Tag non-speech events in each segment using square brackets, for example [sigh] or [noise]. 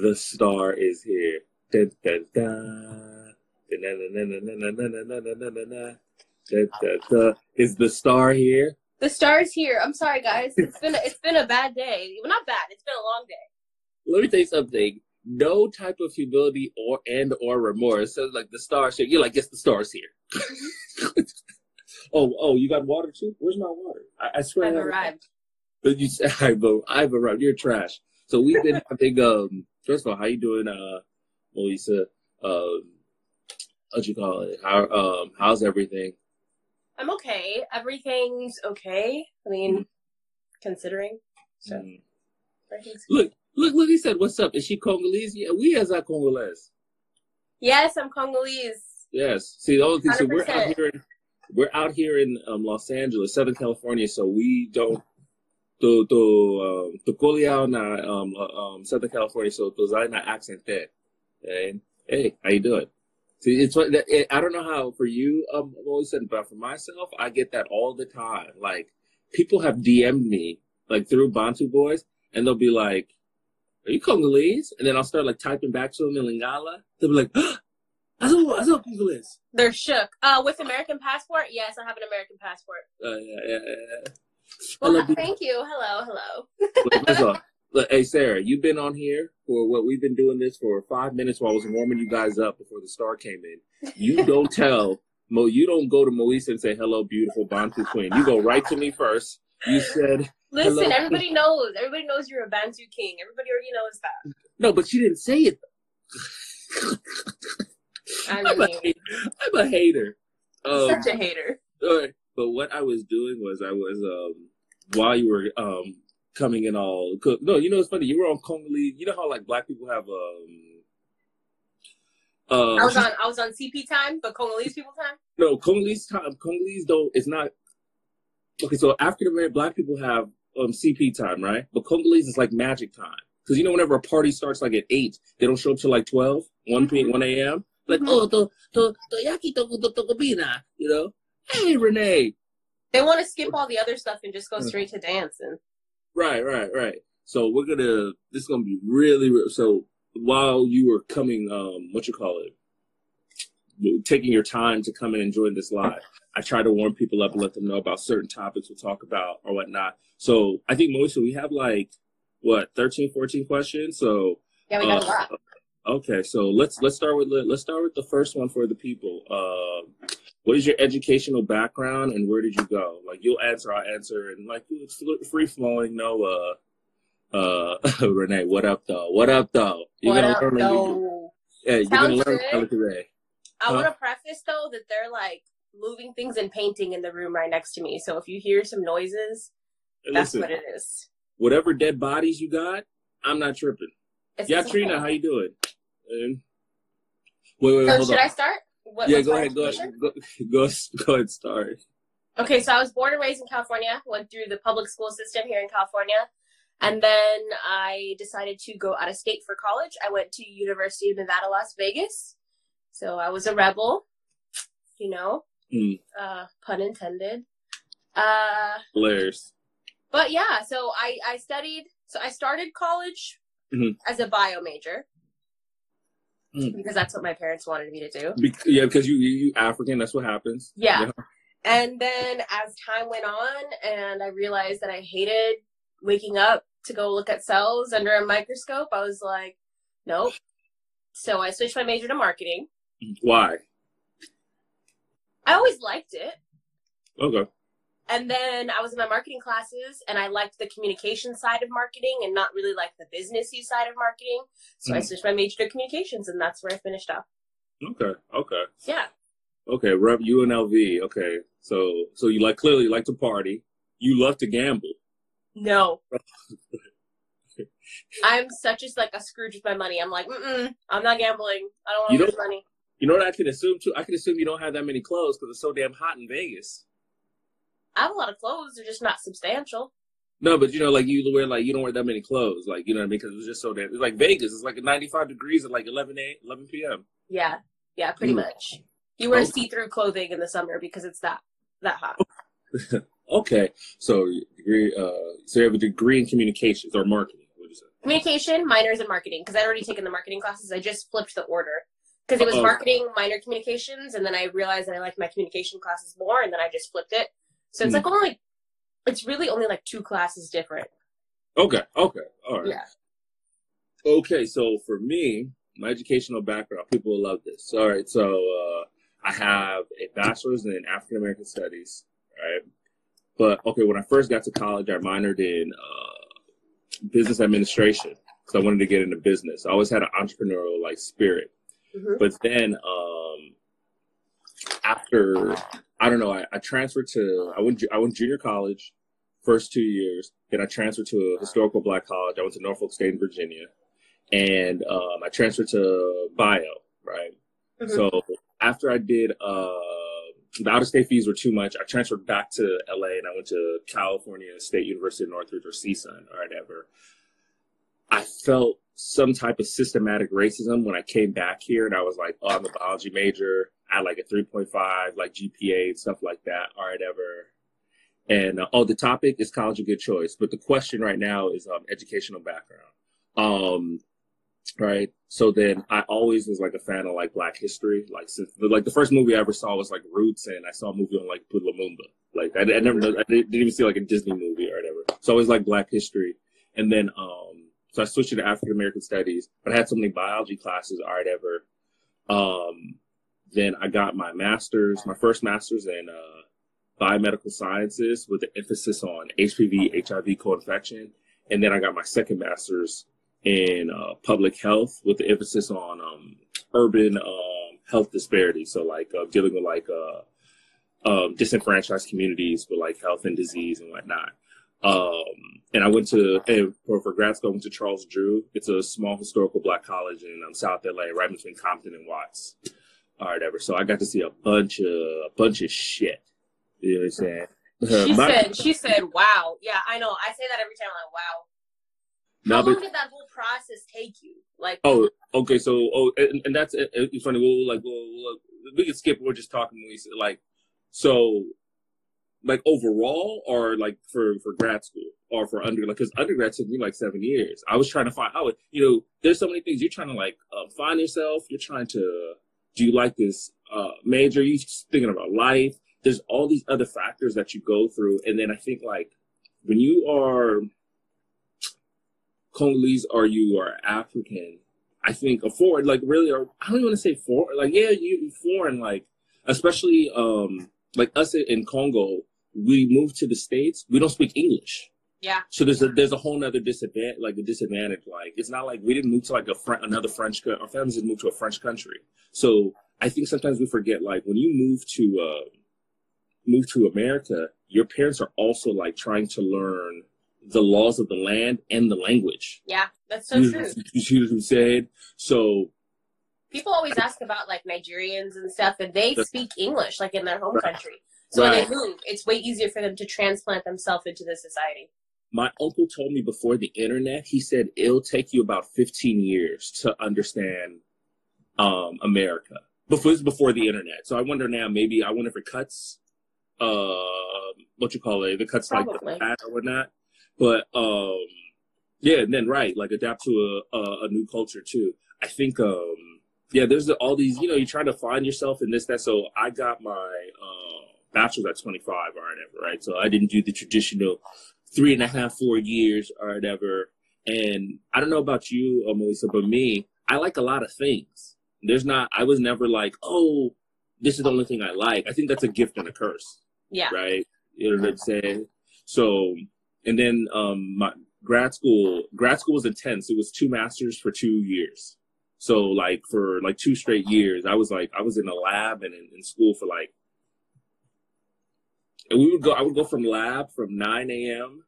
The Star is Here. Dun, dun, dun. Is the star here? The star is here. I'm sorry, guys. It's been a, it's been a bad day. Well, not bad. It's been a long day. Let me tell you something. No type of humility or and or remorse. So like the stars here. You're like, yes, the stars here. oh, oh, you got water too? Where's my water? I, I swear. I've I arrived. But you, say, I've arrived. You're trash. So we've been having um First of all, how you doing, uh, Melissa? Um, what you call it? How um, how's everything? I'm okay. Everything's okay. I mean, considering. So Mm. everything's Look, look, look. He said, "What's up?" Is she Congolese? Yeah, we as are Congolese. Yes, I'm Congolese. Yes. See, the only thing. So we're out here. In, we're out here in um, Los Angeles, Southern California. So we don't. To to um to Coleao na um uh, um Southern California. So to zay na accent there. And hey, how you doing? See, it's what it, I don't know how for you um said, but for myself, I get that all the time. Like people have DM'd me like through Bantu Boys, and they'll be like, "Are you Congolese?" And then I'll start like typing back to them in Lingala. They'll be like, "I saw I saw Congolese." They're shook. Uh, with American passport? Yes, I have an American passport. Uh, yeah, yeah, yeah. Well, Hello, thank you. Hello, hello. Look, all, look, hey Sarah, you've been on here for what we've been doing this for five minutes while I was warming you guys up before the star came in. You [laughs] don't tell Mo, you don't go to Moisa and say hello, beautiful Bantu queen. You go right to me first. You said Listen, Hello. everybody knows. Everybody knows you're a Bantu king. Everybody already knows that. no, but she didn't say it. I I'm a, mean, hate- I'm a hater. Um, such a hater. But what I was doing was I was um while you were um coming in all no, you know it's funny, you were on Congolese you know how like black people have um uh I was on I was on CP time, but Congolese people time. no Congolese time Congolese don't it's not okay, so African American black people have um CP time, right? But Congolese is like magic time. Because you know whenever a party starts like at eight, they don't show up till like 12, 1 p.m. 1 a.m. Like, Mhm. oh to to to yaki to to to you know? Hey Renee, They want to skip all the other stuff and just go straight to dancing. Right, right, right. So we're gonna. This is gonna be really. re- So while you were coming, um, what you call it, taking your time to come in and enjoy this live, I try to warm people up and let them know about certain topics we'll talk about or whatnot. So I think Moisa, we have like what 13, 14 questions. So Yeah, we got a uh, lot. Okay, so let's let's start with let's start with the first one for the people. Uh, what is your educational background and where did you go? Like you'll answer, I'll answer, and like it's free flowing. No, uh, uh, [laughs] Renee, what up though? What up though? You're What gonna up, learn. though? Yeah, you're gonna Sounds learn good. color today. I Huh? want to preface though that they're like moving things and painting in the room right next to me. So if you hear some noises, that's what it is. whatever dead bodies you got, I'm not tripping. It's Yeah, Trina, how you doing? And wait, wait, So should on. I start? What, yeah, go ahead, go ahead, go, [laughs] go, go ahead, start. Okay, so I was born and raised in California, went through the public school system here in California, and then I decided to go out of state for college. I went to University of Nevada, Las Vegas. So I was a rebel, you know, Mm, uh, pun intended. Uh, hilarious. but yeah, so I, I studied, so I started college Mhm. as a bio major Mm. because that's what my parents wanted me to do. Be- yeah, because you, you you African, that's what happens. Yeah. And then as time went on and I realized that I hated waking up to go look at cells under a microscope, I was like, nope. So I switched my major to marketing. Why? I always liked it. Okay. And then I was in my marketing classes and I liked the communication side of marketing and not really like the businessy side of marketing. So I Mhm. switched my major to communications and that's where I finished up. Okay. Okay. Yeah. Okay. Rep UNLV. Okay. So so you like clearly you like to party. You love to gamble. No. [laughs] I'm such as like a Scrooge with my money. I'm like, mm I'm not gambling. I don't want to lose money. You know what I can assume too? I can assume you don't have that many clothes because it's so damn hot in Vegas. I have a lot of clothes. They're just not substantial. No, but you know, like you wear like you don't wear that many clothes, like you know what I mean? Because it's just so damn. It's like Vegas. It's like 95 degrees at like 11 a 11 p.m. Yeah. Yeah, pretty Mm. much. You wear Okay. see-through clothing in the summer because it's that that hot. [laughs] Okay, so degree. Uh, so you have a degree in communications or marketing. What is it? communication, minors, and marketing. Because I'd already taken the marketing classes. I just flipped the order because it was Uh-oh. marketing, minor communications, and then I realized that I liked my communication classes more, and then I just flipped it. So it's Hmm. like only, it's really only like two classes different. Okay, okay, all right. Yeah. Okay, so for me, my educational background, people will love this. All right, so uh, I have a bachelor's in African American Studies, right? But okay, when I first got to college, I minored in uh, business administration because I wanted to get into business. I always had an entrepreneurial like spirit. Mhm. But then um, after I don't know, I, I transferred to I went I went junior college first two years. Then I transferred to a historical black college. I went to Norfolk State in Virginia, and um, I transferred to bio. Right. Mhm. So after I did uh, the out of state fees were too much, I transferred back to LA and I went to California State University of Northridge or CSUN or whatever. I felt some type of systematic racism when I came back here and I was like, oh, I'm a biology major. I had like a 3.5, like GPA and stuff like that, or whatever. And uh, oh, the topic is college a good choice, but the question right now is um, educational background. Um, right. So then I always was like a fan of like Black history. Like since like the first movie I ever saw was like Roots, and I saw a movie on like Lumumba. Like I, I never, I didn't even see like a Disney movie or whatever. So I always like Black history, and then um, so I switched to African American Studies, but I had so many biology classes or whatever. Um, then I got my master's, my first master's in uh, biomedical sciences with an emphasis on HPV, HIV co-infection, and then I got my second master's in uh, public health with the emphasis on um, urban um, health disparities. So like uh, dealing with like uh, um, disenfranchised communities with like health and disease and whatnot. Um, and I went to and for, for grad school. I went to Charles Drew. It's a small historical black college in um, South LA, right between Compton and Watts, or whatever. So I got to see a bunch of a bunch of shit. You know what I'm saying? She [laughs] My- said, she said, wow. Yeah, I know. I say that every time. I'm like, wow. How long did that whole process take you? Like, Oh, okay. So, oh, and, and that's it, it's funny. We'll like, we'll, we'll, we can skip. We're just talking. We say, like, so, like overall, or like for for grad school, or for under, like, because undergrad took me like seven years. I was trying to find out. You know, there's so many things you're trying to like um, find yourself. You're trying to. Do you like this uh, major? You're thinking about life? There's all these other factors that you go through, and then I think like when you are Congolese or you are African, I think a foreign, like really, or I don't even want to say foreign, like yeah, you foreign, like especially um like us in Congo, we moved to the states, we don't speak English, yeah. so there's a there's a whole other disadvantage, like a disadvantage. Like it's not like we didn't move to like a Fr- another French, co- our families didn't move to a French country. So I think sometimes we forget, like when you move to uh move to America, your parents are also like trying to learn the laws of the land and the language. Yeah, that's so you, true. you see what I'm saying? So People always ask about like Nigerians and stuff, and they speak English like in their home Right. country. So when they move, it's way easier for them to transplant themselves into the society. my uncle told me before the internet, he said it'll take you about 15 years to understand um, America. Before this is before the internet. So I wonder now, maybe I wonder if it cuts, uh, what you call it, the cuts Probably. like that or whatnot. But um, yeah, and then right, like adapt to a, a, a new culture too. I think um, yeah, there's all these, you know, you're trying to find yourself in this, that. So I got my uh, bachelor's at 25 or whatever, right? So I didn't do the traditional three and a half, four years or whatever. And I don't know about you, uh, Melissa, but me, I like a lot of things. There's not, I was never like, oh, this is the only thing I like. I think that's a gift and a curse, Yeah. right? You know what I'm saying? So, and then um, my grad school, grad school was intense. It was two masters for two years. So like for like two straight years, I was like, I was in a lab and in, in school for like, and we would go, I would go from lab from 9 a.m.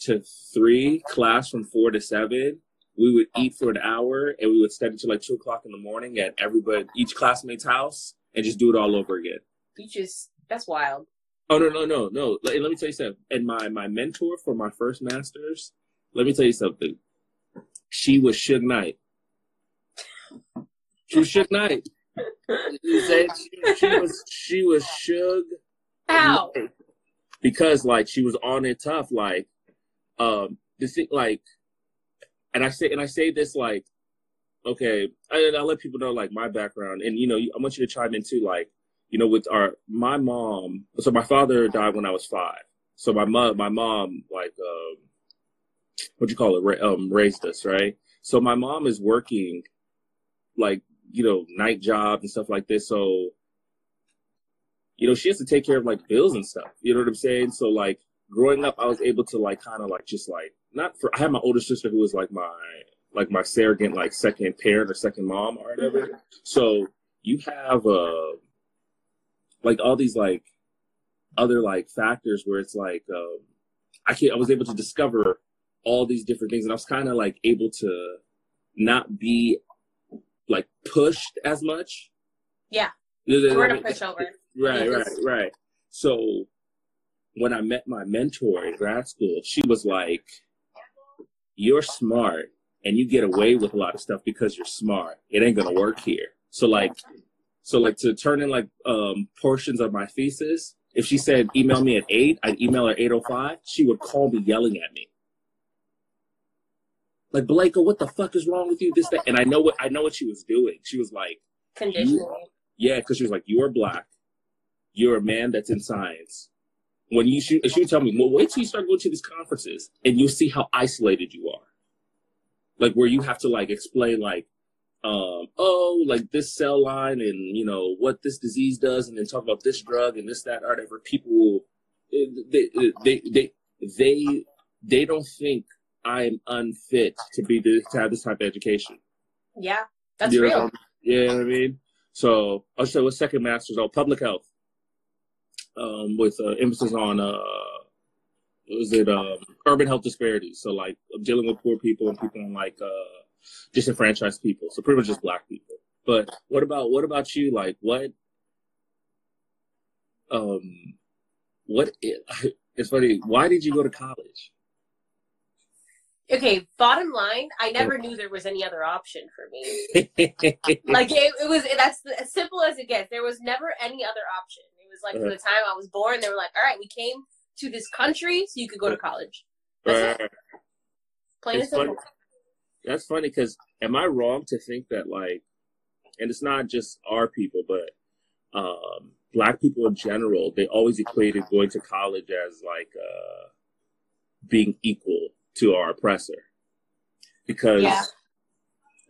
to 3, class from 4 to 7. We would eat for an hour and we would study till like 2 o'clock in the morning at everybody, each classmate's house and just do it all over again. You just, that's wild. Oh, no, no, no, no. Let, let me tell you something. And my, my mentor for my first master's, let me tell you something. She was Suge Knight. She was Suge Knight. She, she was she was Suge How? Knight. Because like she was on it tough. Like um the thing like and I say and I say this like, okay, I, I let people know like my background, and you know, I want you to chime in too, like, you know, with our my mom. So my father died when I was five. So my mom, my mom, like, um, what you call it, ra- um, raised us, right? So my mom is working, like, you know, night jobs and stuff like this. So, you know, she has to take care of like bills and stuff. You know what I'm saying? So like growing up, I was able to like kind of like just like not for. I had my older sister who was like my like my surrogate like second parent or second mom or whatever. So you have uh like all these like other like factors where it's like um I can't. I was able to discover all these different things and I was kind of like able to not be like pushed as much. Yeah. We're gonna push over. [laughs] Right, right, right. So when I met my mentor in grad school, she was like, You're smart and you get away with a lot of stuff because you're smart. It ain't gonna work here. So like so like to turn in like um portions of my thesis, if she said email me at eight, I'd email her eight oh five, she would call me yelling at me. Like Blake, what the fuck is wrong with you? This, that and I know what I know what she was doing. She was like, Conditioning. yeah, because she was like, "You are black. You're a man that's in science." When you she, she would tell me, "Well, wait till you start going to these conferences, and you'll see how isolated you are." Like where you have to like explain like, um, oh, like this cell line, and you know what this disease does, and then talk about this drug and this that or whatever. People, eh, they they they they they don't think I'm unfit to be the, to have this type of education. Yeah, that's You know real. I- Yeah, you know what I mean. So, I'll say with second master's on public health, um, with uh, emphasis on uh, was it um, urban health disparities? So, like dealing with poor people and people like uh, disenfranchised people. So, pretty much just black people. But what about what about you? Like, what? Um, what? i- [laughs] It's funny. Why did you go to college? Okay, bottom line, I never knew there was any other option for me. [laughs] Like it, it was that's as simple as it gets. There was never any other option. It was like from the time I was born, they were like, "All right, we came to this country so you could go to college." That's it. Plain and funny. simple. That's funny because am I wrong to think that like, and it's not just our people, but um, black people in general, they always equated going to college as like uh, being equal to our oppressor, because Yeah.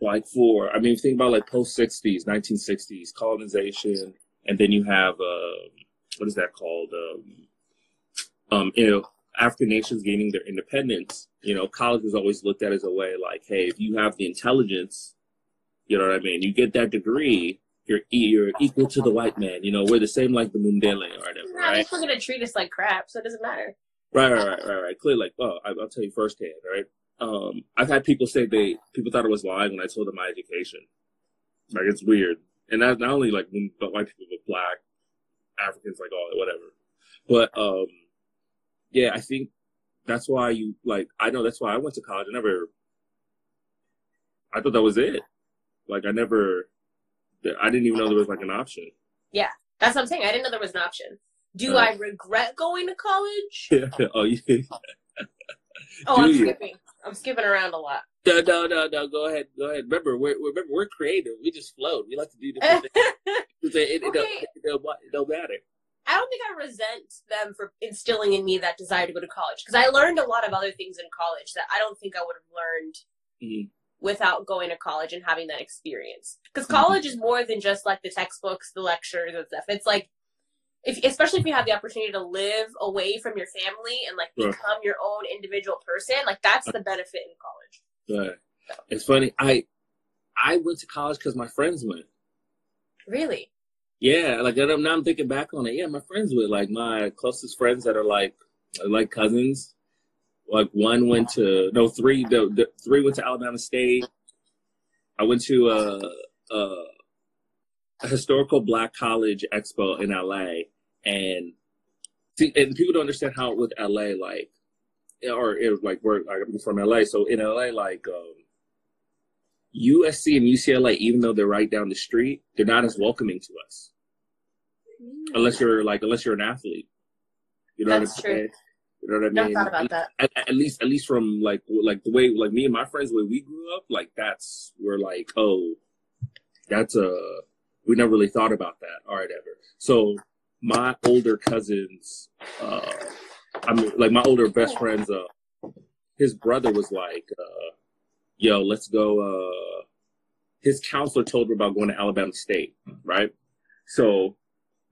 like for I mean, think about like post sixties, nineteen sixties colonization, and then you have um, what is that called? Um, um, you know, African nations gaining their independence, you know, college is always looked at as a way like, hey, if you have the intelligence, you know what I mean, you get that degree, you're you're equal to the white man. You know, we're the same like the Mundele or whatever, Nah, right? they're gonna treat us like crap, so it doesn't matter. Right, right, right, right, right. Clearly, like, oh, I, I'll tell you firsthand, right? Um, I've had people say they people thought I was lying when I told them my education. Like it's weird, and that's not only like when, but white people, but black Africans, like all whatever. But um, yeah, I think that's why you like. I know that's why I went to college. I never. I thought that was it. Like I never. I didn't even know there was like an option. Yeah, that's what I'm saying. I didn't know there was an option. Do Right. I regret going to college? [laughs] oh, you. [laughs] Oh, Do I'm you? skipping. I'm skipping around a lot. No, no, no, no. Go ahead, go ahead. Remember, we're, remember we're creative. We just float. We like to do different things. [laughs] It, it, it, don't, it, don't, it don't matter. I don't think I resent them for instilling in me that desire to go to college because I learned a lot of other things in college that I don't think I would have learned Mhm. without going to college and having that experience. Because Mhm. college is more than just like the textbooks, the lectures, and stuff. It's like, if especially if you have the opportunity to live away from your family and like Right. become your own individual person, like that's uh, the benefit in college. But it's funny. I I went to college because my friends went. Really? Yeah, like now I'm thinking back on it. Yeah, my friends went. Like my closest friends that are like like cousins. Like one went to no three. The, the three went to Alabama State. I went to a, a, a historical Black college expo in LA, and see, and people don't understand how with LA like, or it, was like where I'm from LA. So in LA, like um, USC and UCLA, even though they're right down the street, they're not as welcoming to us unless you're like unless you're an athlete. You know That's what I'm saying? You know what I mean? Never thought about that. At, at least, at least from like like the way like me and my friends, the way we grew up, like that's we're like, oh, that's a we never really thought about that. All right, ever. So my older cousins, uh, I mean, like my older best friends, uh, his brother was like, uh, yo, let's go. Uh, his counselor told him about going to Alabama State, right? So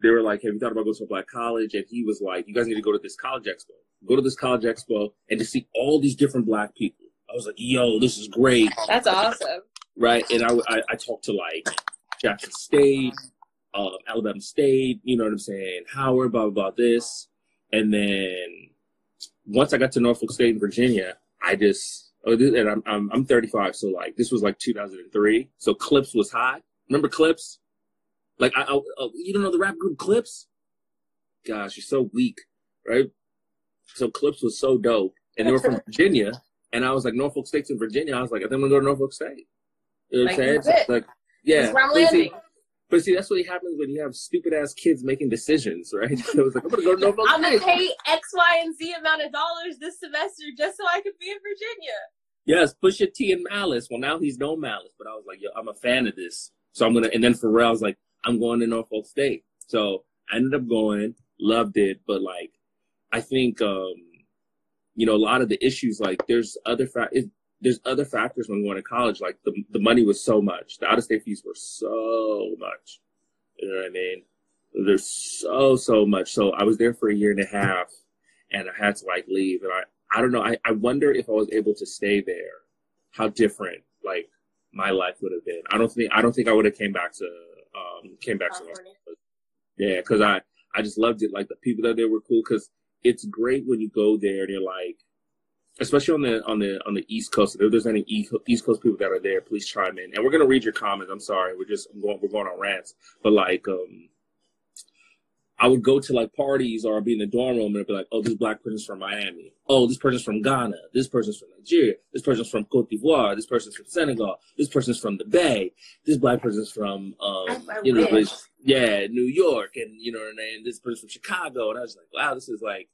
they were like, have you thought about going to a black college? And he was like, you guys need to go to this college expo. Go to this college expo and to see all these different black people. I was like, yo, this is great. That's awesome. Right. And I, I, I talked to like Jackson State, um, Alabama State, you know what I'm saying? Howard, blah, blah, blah, this. And then once I got to Norfolk State in Virginia, I just, oh, this, and I'm, I'm, I'm 35. So like, this was like 2003. So Clipse was hot. Remember Clipse? Like, I, I, uh, you don't know the rap group Clipse? Gosh, you're so weak, right? So Clipse was so dope. And they were from [laughs] Virginia. And I was like, Norfolk State's in Virginia. I was like, I think I'm gonna go to Norfolk State. You know what I'm saying? Like, So, like, yeah. Where I'm But see- landing. but see, that's what happens when you have stupid ass kids making decisions, right? [laughs] I was like, I'm gonna go to Norfolk I'm gonna pay X, Y, and Z amount of dollars this semester just so I could be in Virginia. Yes, Pusha T and Malice. Well, now he's no Malice, but I was like, yo, I'm a fan of this, so I'm gonna. And then Pharrell was like, I'm going to Norfolk State. So I ended up going, loved it, but like, I think, um, you know, a lot of the issues, like, there's other fa- it, there's other factors when going to college. Like the the money was so much, the out of state fees were so much. You know what I mean? There's so so much. So I was there for a year and a half, and I had to like leave, and I I don't know. I, I wonder if I was able to stay there, how different like my life would have been. I don't think I don't think I would have came back to um came back to California. Angeles. Yeah, because I I just loved it. Like the people that there were cool. Because it's great when you go there and you're like, especially on the on the on the East Coast. If there's any East Coast people that are there, please chime in. And we're gonna read your comments. I'm sorry, we're just I'm going we're going on rants, but like um. I would go to like parties or I'd be in the dorm room and I'd be like, oh, this black person's from Miami. Oh, this person's from Ghana. This person's from Nigeria. This person's from Cote d'Ivoire. This person's from Senegal. This person's from the Bay. This black person's from, um, you know, like, yeah, New York. And, you know what I mean? This person's from Chicago. And I was like, wow, this is like,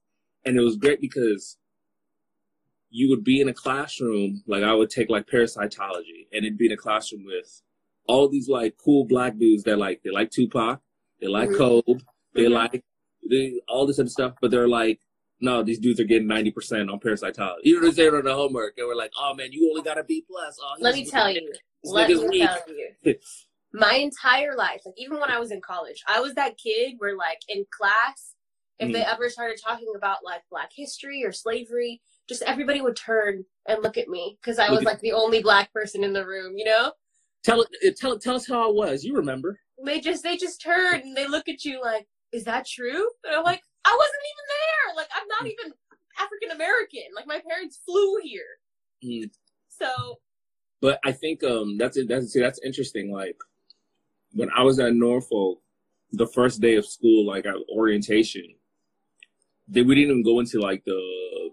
and it was great because you would be in a classroom, like I would take like parasitology and it'd be in a classroom with all these like cool black dudes that like, they like Tupac, they like. Kobe, they Mhm. like they, all this other stuff, but they're like, no, these dudes are getting 90% on parasitology. You know saying on the homework. And we're like, oh man, you only got a B plus. Oh, Let me tell you. [laughs] Let me weak. tell you. My entire life, like even when I was in college, I was that kid where like in class, if they ever started talking about like black history or slavery, just everybody would turn and look at me because I was like the only black person in the room, you know? Tell it, tell tell us how I was. You remember? They just they just turn and they look at you like, is that true? And I'm like, I wasn't even there. Like I'm not even African American. Like my parents flew here. Mm. So But I think um that's it. That's see, that's interesting. Like when I was at Norfolk, the first day of school, like at orientation, they we didn't even go into like the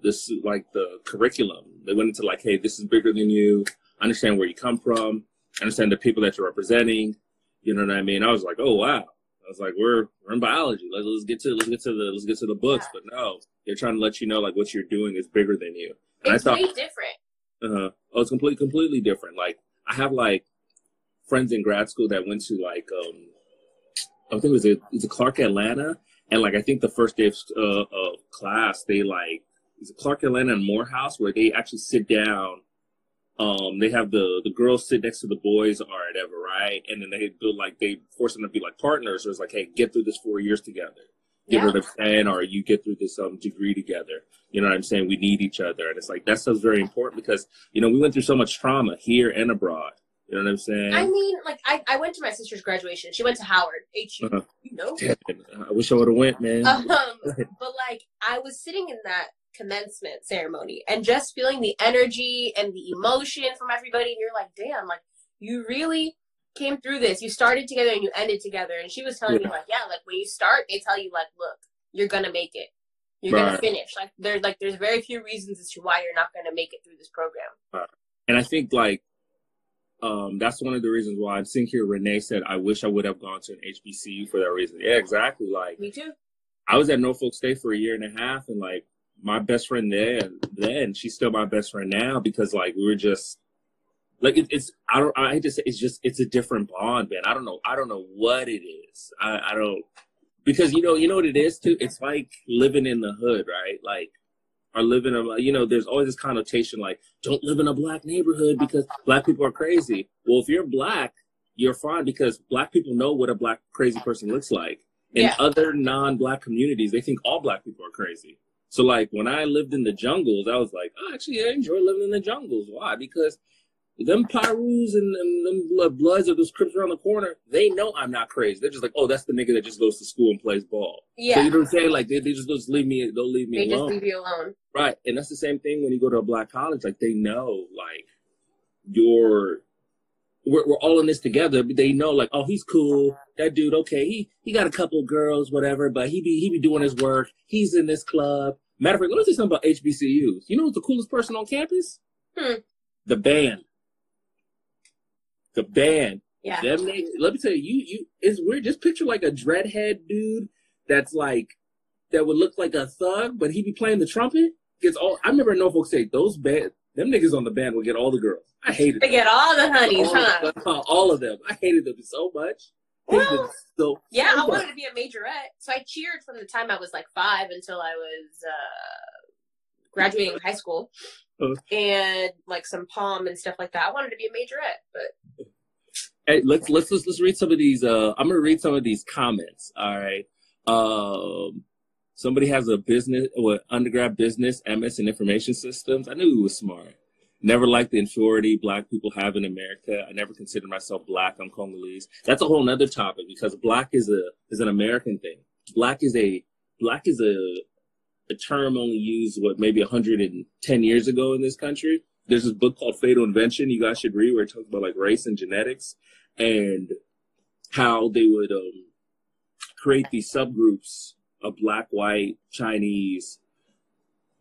this like the curriculum. They went into like, hey, this is bigger than you. Understand where you come from. Understand the people that you're representing. You know what I mean? I was like, oh wow. I was like, we're we're in biology. Let's, let's get to let's get to the let's get to the books. But no, they're trying to let you know like what you're doing is bigger than you. And it's I thought way different. Uh huh. oh, it's completely, completely different. Like, I have like friends in grad school that went to like, um, I think it was a, it was a Clark Atlanta, and like I think the first day of, uh, of class, they like is it Clark Atlanta and Morehouse where they actually sit down. Um, they have the the girls sit next to the boys or whatever, right? And then they do like they force them to be like partners. Or it's like, hey, get through this four years together. Get Yeah. rid of ten, or you get through this um degree together. You know what I'm saying? We need each other, and it's like that stuff's very important because you know we went through so much trauma here and abroad. You know what I'm saying? I mean, like I, I went to my sister's graduation. She went to Howard. HU. Uh-huh. Damn, I wish I would have went, man. Um, but like I was sitting in that commencement ceremony and just feeling the energy and the emotion from everybody, and you're like, damn, like you really came through this. You started together and you ended together. And she was telling me like, yeah, like when you start, they tell you like, look, you're gonna make it. You're gonna finish. Like there's like there's very few reasons as to why you're not gonna make it through this program. And I think like um, that's one of the reasons why I'm sitting here. Renee said, "I wish I would have gone to an HBCU for that reason." Yeah, exactly. Like Me too. I was at Norfolk State for a year and a half, and like my best friend there Then she's still my best friend now because like we were just like it, it's I don't I just it's just it's a different bond, man. I don't know I don't know what it is. I I don't because you know you know what it is too. It's like living in the hood, right? Like or living in a you know there's always this connotation like don't live in a black neighborhood because black people are crazy. Well, if you're black, you're fine because black people know what a black crazy person looks like. In Yeah. other non-black communities, they think all black people are crazy. So like when I lived in the jungles, I was like, oh, actually, I enjoy living in the jungles. Why? Because them Pirus and, and them blood- Bloods of those Crips around the corner, they know I'm not crazy. They're just like, oh, that's the nigga that just goes to school and plays ball. Yeah. So you know what I'm saying? Like they, they just just leave me, they'll leave me alone. They just leave you alone. Right. And that's the same thing when you go to a black college. Like they know, like you're, we're, we're all in this together. But they know, like, oh, he's cool. That dude, okay, he he got a couple girls, whatever. But he be he be doing his work. He's in this club. Matter of fact, let me say something about HBCUs. You know who's the coolest person on campus? Hmm. The band. The band. Yeah. Them niggas, let me tell you, you, you, it's weird. Just picture like a dreadhead dude that's like, that would look like a thug, but he'd be playing the trumpet. Gets all, I remember Norfolk State, those band, them niggas on the band would get all the girls. I hated They them. get all the honeys, all, huh? of them, [laughs] all of them. I hated them so much. Well, so, Yeah, so I wanted to be a majorette. So I cheered from the time I was like five until I was uh, graduating high school. Uh. And like some palm and stuff like that. I wanted to be a majorette, but Hey, let's, let's, let's, let's read some of these, uh, I'm gonna read some of these comments. All right. Um, somebody has a business, what, undergrad business, MS and information systems. I knew he was smart. Never liked the inferiority black people have in America. I never considered myself black. I'm Congolese. That's a whole nother topic because black is a is an American thing. Black is a black is a a term only used what maybe 110 years ago in this country. There's this book called Fatal Invention you guys should read where it talks about like race and genetics and how they would um, create these subgroups of black, white, Chinese,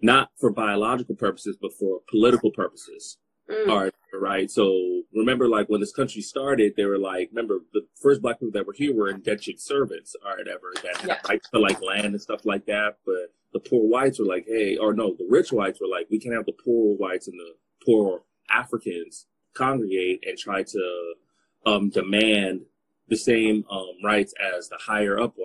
not for biological purposes, but for political purposes. Mm, All right, right. So remember, like when this country started, they were like, remember the first black people that were here were indentured servants, or whatever, that had Yeah. rights to like land and stuff like that. But the poor whites were like, hey, or no, the rich whites were like, we can't have the poor whites and the poor Africans congregate and try to um, demand the same um, rights as the higher up.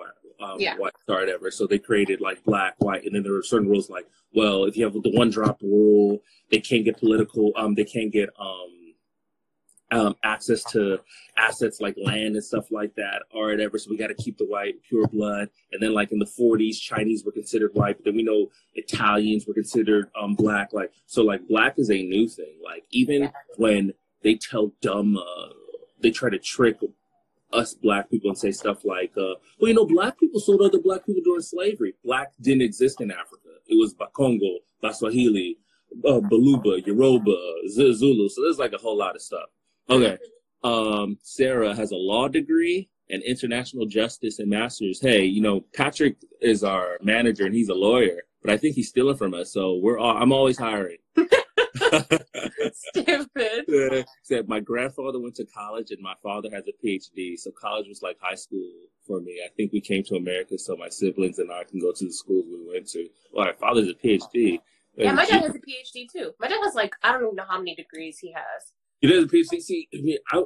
Um, Yeah. white or whatever. So they created like black, white, and then there were certain rules like, well, if you have the one drop rule, they can't get political. Um, they can't get um, um, access to assets like land and stuff like that, or whatever. So we got to keep the white pure blood. And then like in the 40s, Chinese were considered white, but then we know Italians were considered um black. Like so, like black is a new thing. Like even when they tell dumb, uh, they try to trick us black people and say stuff like, uh, well, you know, black people sold other black people during slavery. Black didn't exist in Africa. It was Bakongo, Baswahili, uh, Baluba, Yoruba, Zulu. So there's like a whole lot of stuff. Okay. Um, Sarah has a law degree and international justice and masters. Hey, you know, Patrick is our manager and he's a lawyer, but I think he's stealing from us. So we're all, I'm always hiring. [laughs] [laughs] stupid. Said my grandfather went to college and my father has a PhD. So college was like high school for me. I think we came to America so my siblings and I can go to the schools we went to. Well, my father's a PhD. Yeah, my dad has a PhD too. My dad has like I don't even know how many degrees he has. He does a PhD. See, I mean, I,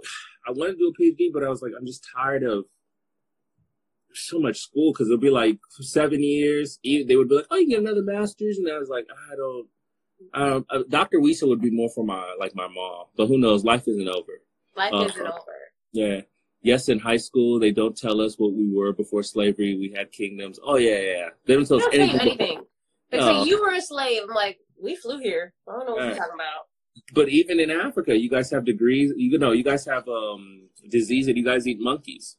I wanted to do a PhD, but I was like, I'm just tired of so much school because it'll be like seven years. They would be like, oh, you get another master's, and I was like, I don't. Um, uh, Dr. Wiesa would be more for my like my mom, but who knows? Life isn't over. Life Uh-huh. isn't over. Yeah. Yes, in high school they don't tell us what we were before slavery. We had kingdoms. Oh yeah, yeah. yeah. They don't tell They us don't tell you anything. anything. They No. say you were a slave. I'm like, we flew here. I don't know what Right. you're talking about. But even in Africa, you guys have degrees. You know, you guys have um disease that you guys eat monkeys.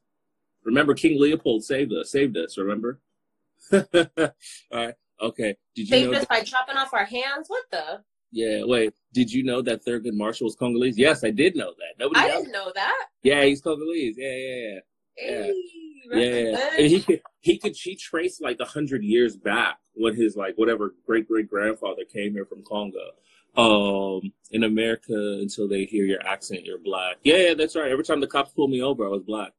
Remember, King Leopold saved us. Saved us. Remember? [laughs] All right. Okay. Did you Saved know? us That, by chopping off our hands. What the? yeah. Wait. Did you know that Thurgood Marshall was Congolese? Yes, I did know that. Nobody. I knows. didn't know that. Yeah, he's Congolese. Yeah, yeah, yeah. Yeah. Hey, Yeah, represent. and he could he could she traced like a hundred years back when his like whatever great great grandfather came here from Congo. Um, in America, until they hear your accent, you're black. Yeah, yeah, that's right. Every time the cops pulled me over, I was black.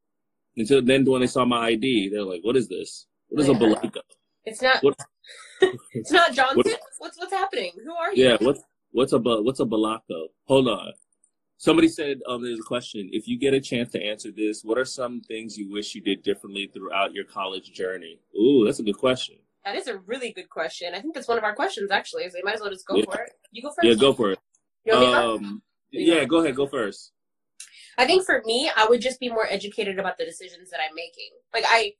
Until then, when they saw my ID, they're like, "What is this? What is a Yeah. balaka?" It's not. What- [laughs] it's not Johnson. What, what's what's happening? Who are you? Yeah, what's what's a what's a balako? Hold on. Somebody said um, there's a question. If you get a chance to answer this, what are some things you wish you did differently throughout your college journey? Ooh, that's a good question. That is a really good question. I think that's one of our questions actually. So you might as well just go yeah. for it. You go first. Yeah, go for it. Um, yeah, go ahead. Go first. I think for me, I would just be more educated about the decisions that I'm making. Like I,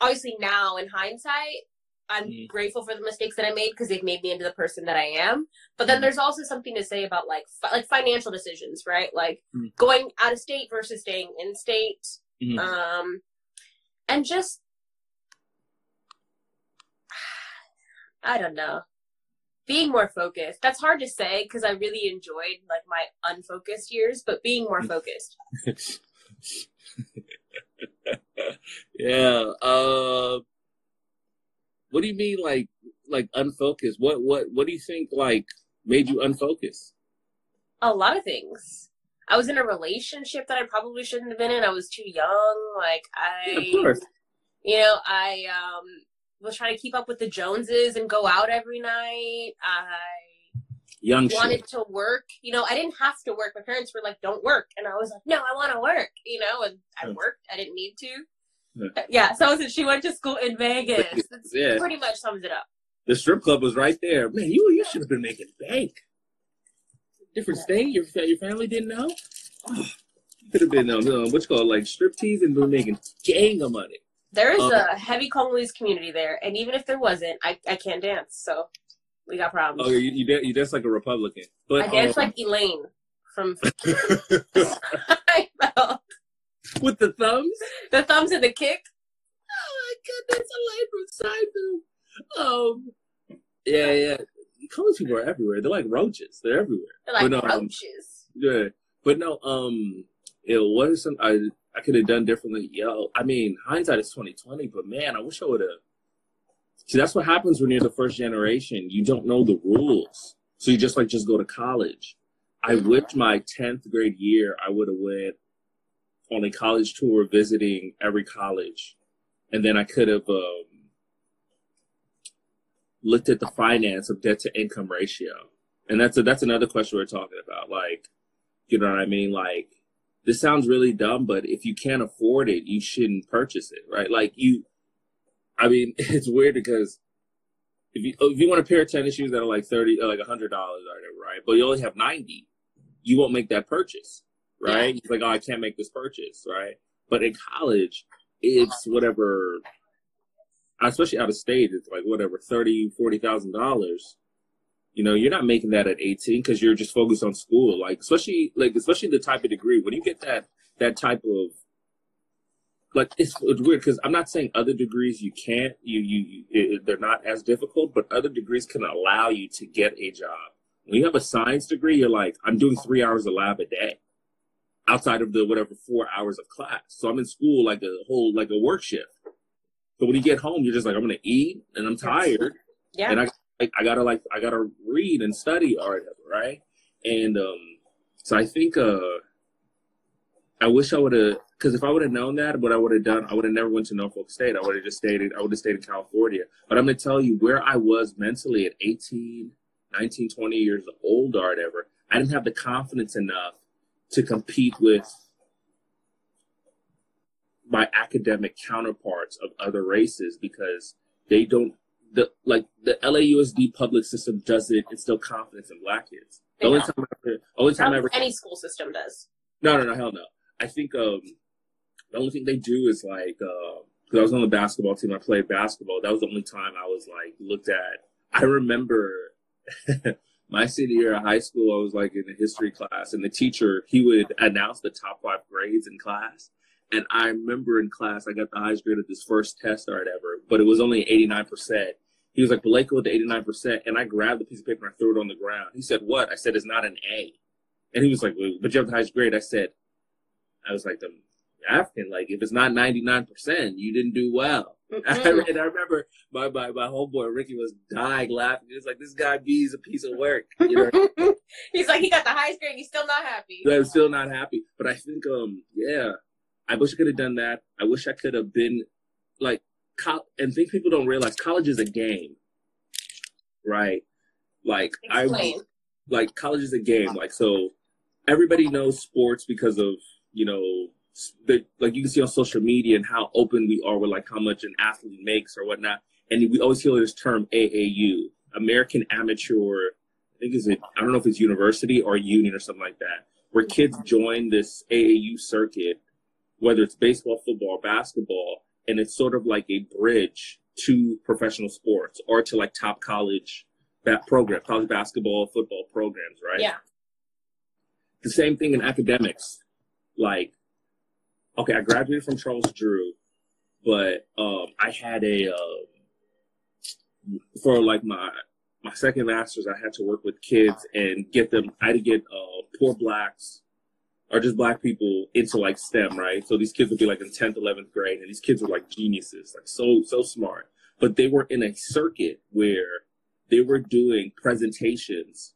obviously now in hindsight, I'm mm. grateful for the mistakes that I made because they've made me into the person that I am. But then mm. there's also something to say about like fi- like financial decisions, right? Like mm. going out of state versus staying in state, mm-hmm. um, and just [sighs] I don't know, being more focused. That's hard to say because I really enjoyed like my unfocused years, but being more focused. [laughs] yeah. Uh what do you mean, like, like unfocused? What, what, what do you think, like, made you unfocused? A lot of things. I was in a relationship that I probably shouldn't have been in. I was too young. Like I, yeah, you know, I um was trying to keep up with the Joneses and go out every night. I young wanted shit. to work. You know, I didn't have to work. My parents were like, "Don't work," and I was like, "No, I want to work." You know, and I worked. I didn't need to. Yeah. So she went to school in Vegas. That's yeah. pretty much sums it up. The strip club was right there. Man, you you should have been making bank. Different yeah. state. Your your family didn't know. Oh, could have been um, um what's called like strip tease and been making gang of money. There is um, a heavy Congolese community there, and even if there wasn't, I, I can't dance, so we got problems. Oh, you you, dance, you dance like a Republican, but I dance um, like Elaine from. [laughs] [laughs] with the thumbs. The thumbs and the kick. Oh my goodness, I like from Seinfeld. Um, yeah, yeah. College people are everywhere. They're like roaches. They're everywhere. They're like but, um, roaches. Yeah, but no. Um, it was some I I could have done differently. Yo, I mean, hindsight is twenty twenty, but man, I wish I would have. See, that's what happens when you're the first generation. You don't know the rules, so you just like just go to college. I wish my tenth grade year I would have went on a college tour visiting every college. And then I could have um, looked at the finance of debt to income ratio. And that's a, that's another question we're talking about. Like, you know what I mean? Like, this sounds really dumb, but if you can't afford it, you shouldn't purchase it, right? Like you, I mean, [laughs] it's weird because if you if you want a pair of tennis shoes that are like thirty, like a hundred dollars right? But you only have ninety, you won't make that purchase right? He's like, oh, I can't make this purchase, right? But in college, it's whatever, especially out of state, it's like whatever, thirty, forty thousand dollars. You know, you're not making that at 18 because you're just focused on school. Like, especially, like, especially the type of degree. When you get that, that type of, like, it's, it's weird because I'm not saying other degrees you can't, you, you, it, they're not as difficult, but other degrees can allow you to get a job. When you have a science degree, you're like, I'm doing three hours of lab a day outside of the whatever four hours of class. So I'm in school like a whole like a work shift. So when you get home, you're just like, I'm gonna eat and I'm tired. Yeah. And I I gotta like I gotta read and study art, right? And um so I think uh I wish I would have because if I would have known that, what I would have done, I would have never went to Norfolk State. I would have just stayed. In, I would have stayed in California. But I'm gonna tell you where I was mentally at 18, 19, 20 years old or whatever. I didn't have the confidence enough to compete with my academic counterparts of other races because they don't the like the LAUSD public system doesn't instill confidence in black kids. The only time, I only time I ever, any school system does. No, no, no, hell no. I think um, the only thing they do is like because uh, I was on the basketball team, I played basketball. That was the only time I was like looked at. I remember [laughs] my senior year of high school, I was like in a history class, and the teacher he would announce the top five grades in class. And I remember in class, I got the highest grade of this first test I'd ever, but it was only 89%. He was like, Baleko with the 89%. And I grabbed the piece of paper and I threw it on the ground. He said, What? I said, It's not an A. And he was like, But you have the highest grade. I said, I was like, the African, like, if it's not 99%, you didn't do well. [laughs] Mm-hmm. and I remember my, my, my homeboy Ricky was dying laughing. He was like, this guy B is a piece of work. You know? [laughs] he's like, he got the highest grade. He's still not happy. I'm still not happy. But I think, um, yeah, I wish I could have done that. I wish I could have been like, and think people don't realize college is a game. right? Like Explain. I like college is a game. Like so, everybody knows sports because of you know the like you can see on social media and how open we are with like how much an athlete makes or whatnot. And we always hear this term AAU, American Amateur. I think is it. I don't know if it's university or union or something like that, where kids join this AAU circuit, whether it's baseball, football, basketball, and it's sort of like a bridge to professional sports or to like top college that program, college basketball, football programs, right? Yeah. The same thing in academics. Like, okay, I graduated from Charles Drew, but um, I had a um, for like my my second master's, I had to work with kids and get them. I had to get uh, poor blacks or just black people into like STEM, right? So these kids would be like in tenth, eleventh grade, and these kids were like geniuses, like so so smart. But they were in a circuit where they were doing presentations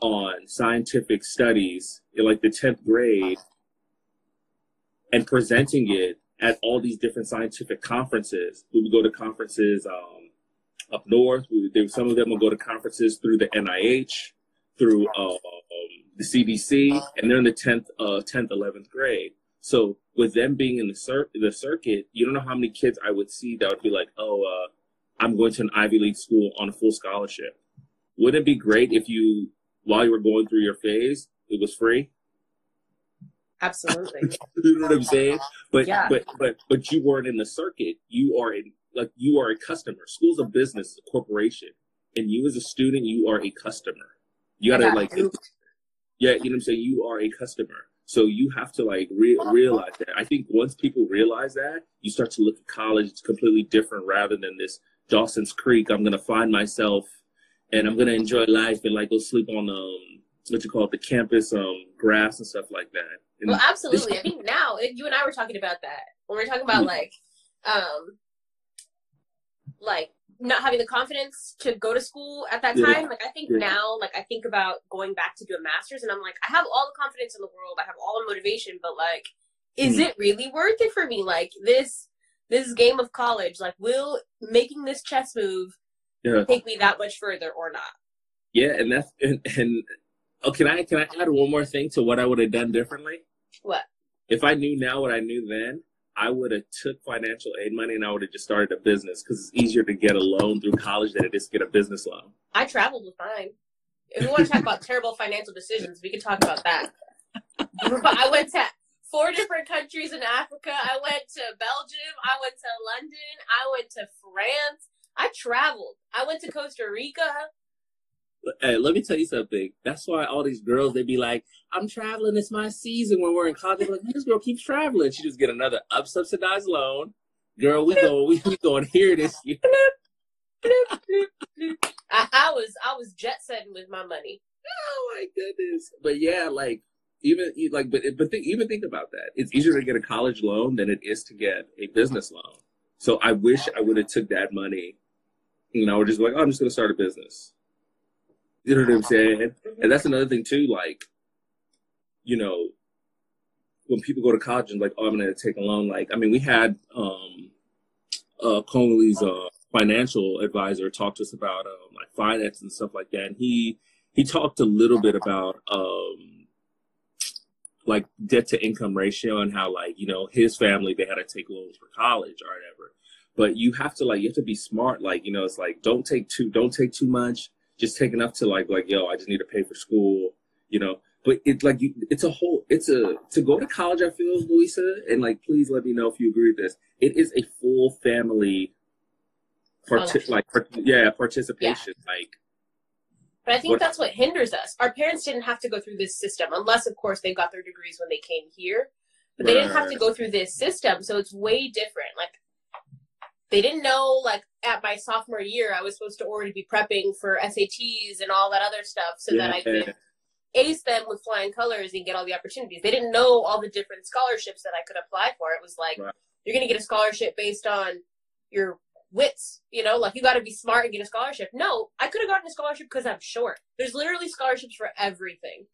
on scientific studies in like the 10th grade and presenting it at all these different scientific conferences. We would go to conferences um, up north. We would, some of them would go to conferences through the NIH, through um, the CDC, and they're in the 10th, uh, 10th, 11th grade. So with them being in the, cir- the circuit, you don't know how many kids I would see that would be like, oh, uh, I'm going to an Ivy League school on a full scholarship. Wouldn't it be great if you, while you were going through your phase, it was free? Absolutely. [laughs] you know what I'm saying? But Yeah. but but but you weren't in the circuit. You are in like you are a customer. School's a business, a corporation, and you as a student, you are a customer. You gotta Yeah. like, yeah, you know what I'm saying. You are a customer, so you have to like re- realize that. I think once people realize that, you start to look at college it's completely different rather than this Dawson's Creek. I'm gonna find myself, and I'm gonna enjoy life and like go sleep on um what you call it the campus um grass and stuff like that. And Well, absolutely. I think now you and I were talking about that when we were talking about like, um, like not having the confidence to go to school at that Yeah. time. Like I think Yeah. now, like I think about going back to do a master's, and I'm like, I have all the confidence in the world. I have all the motivation, but like, is Mhm. it really worth it for me? Like this, this game of college, like, will making this chess move Yeah. take me that much further or not? Yeah, and that's and, and oh, can I can I add one more thing to what I would have done differently? What? If I knew now what I knew then, I would have took financial aid money and I would have just started a business because it's easier to get a loan through college than it is to get a business loan. I traveled with mine. If we want to talk about terrible financial decisions, we can talk about that. I went to four different countries in Africa. I went to Belgium. I went to London. I went to France. I traveled. I went to Costa Rica. Hey, let me tell you something. That's why all these girls they be like, "I'm traveling. It's my season." When we're in college, they're like, "This girl keeps traveling. She just get another unsubsidized loan." Girl, we go, we, we going here this year. [laughs] I, I was I was jet setting with my money. Oh my goodness! But yeah, like even like, but but think, even think about that. It's easier to get a college loan than it is to get a business loan. So I wish I would have took that money. You know, or just like, oh, I'm just gonna start a business. You know what I'm saying? And that's another thing too. Like, you know, when people go to college and like, oh, I'm gonna take a loan. Like, I mean, we had um, uh, Congolese uh, financial advisor talk to us about um, like finance and stuff like that. And he he talked a little bit about um, like debt to income ratio and how like you know his family they had to take loans for college or whatever. But you have to like you have to be smart. Like you know, it's like don't take too don't take too much. Just take up to like like yo, I just need to pay for school. You know, but it's like you, it's a whole it's a to go to college. I feel Moisa, and like please let me know if you agree with this. It is a full family. Parti- like part- yeah participation like But I think What- that's what hinders us. Our parents didn't have to go through this system, unless, of course, they got their degrees when they came here. But they didn't have to go through this system, so it's way different. Like, they didn't know, like, at my sophomore year, I was supposed to already be prepping for SATs and all that other stuff so that I could ace them with flying colors and get all the opportunities. They didn't know all the different scholarships that I could apply for. It was like, Right. you're going to get a scholarship based on your wits, you know, like you got to be smart and get a scholarship. No, I could have gotten a scholarship because I'm short. There's literally scholarships for everything.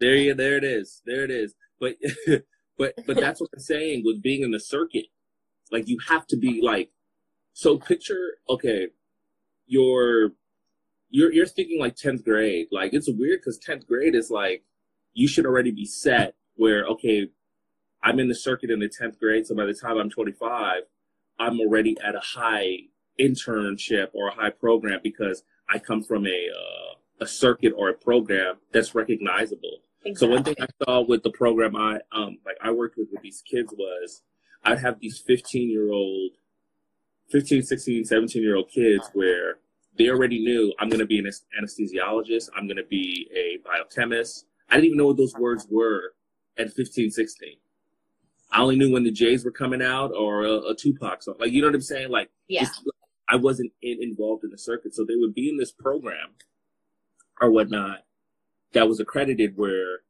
There you there it is. There it is. But [laughs] but but that's what I'm saying with being in the circuit. Like you have to be like so picture okay, you're you're you're thinking like tenth grade. Like it's weird because tenth grade is like you should already be set where okay, I'm in the circuit in the tenth grade, so by the time I'm 25, I'm already at a high internship or a high program because I come from a uh, a circuit or a program that's recognizable. Exactly. So one thing I saw with the program I um like I worked with with these kids was I'd have these 15 year old 15, 16, 17 year old kids where they already knew I'm going to be an anesthesiologist. I'm going to be a biochemist. I didn't even know what those words were at 15, 16. I only knew when the Jays were coming out or uh, uh, a, a Tupac song. Like, you know what I'm saying? Like, yeah. I wasn't in, involved in the circuit. So they would be in this program or whatnot that was accredited where,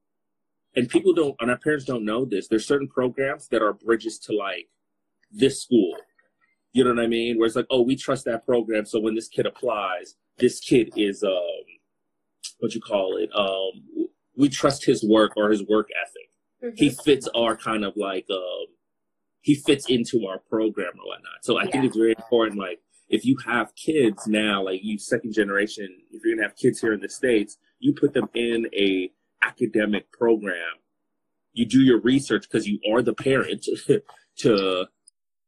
and people don't, and our parents don't know this. There's certain programs that are bridges to like this school you know what I mean? Where it's like, oh, we trust that program, so when this kid applies, this kid is um, what you call it? Um, we trust his work or his work ethic. Mm-hmm. He fits our kind of like um, he fits into our program or whatnot. So I yeah. think it's very important. Like if you have kids now, like you second generation, if you're gonna have kids here in the states, you put them in a academic program. You do your research because you are the parent [laughs] to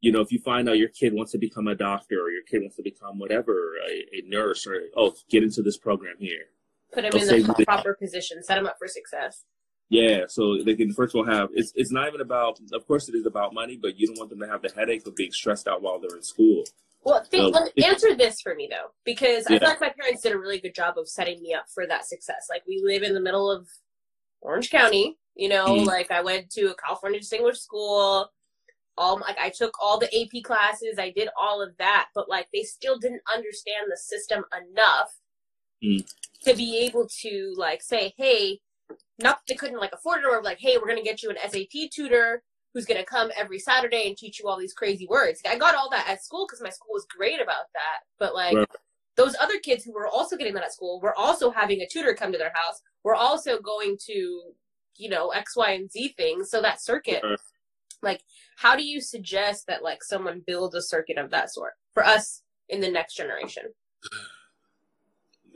you know, if you find out your kid wants to become a doctor or your kid wants to become whatever, a, a nurse or, oh, get into this program here. Put him in the proper position, set them up for success. Yeah, so they can first of all have it's it's not even about of course it is about money, but you don't want them to have the headache of being stressed out while they're in school. Well, think, so, answer this for me though, because yeah. I feel like my parents did a really good job of setting me up for that success. Like we live in the middle of Orange County, you know, mm-hmm. like I went to a California distinguished school all like I took all the AP classes, I did all of that, but like they still didn't understand the system enough mm. to be able to like say, hey, not they couldn't like afford it or like, hey, we're gonna get you an SAT tutor who's gonna come every Saturday and teach you all these crazy words. I got all that at school because my school was great about that, but like. Right. Those other kids who were also getting that at school were also having a tutor come to their house. We're also going to, you know, X, Y, and Z things. So that circuit right like, how do you suggest that like someone builds a circuit of that sort for us in the next generation?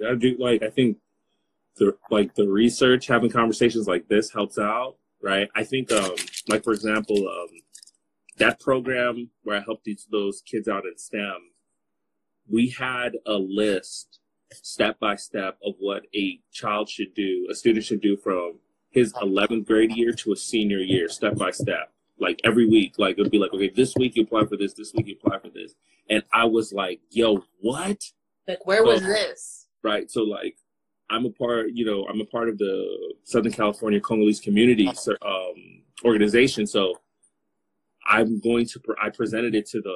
I do like I think the like the research, having conversations like this helps out, right? I think um like for example, um that program where I helped these those kids out in STEM, we had a list step by step of what a child should do, a student should do from his 11th grade year to a senior year, step by step like every week. Like it'd be like, okay, this week you apply for this, this week you apply for this. And I was like, yo, what? Like where was this? Right. So like I'm a part, you know, I'm a part of the Southern California Congolese community um, organization. So I'm going to, I presented it to the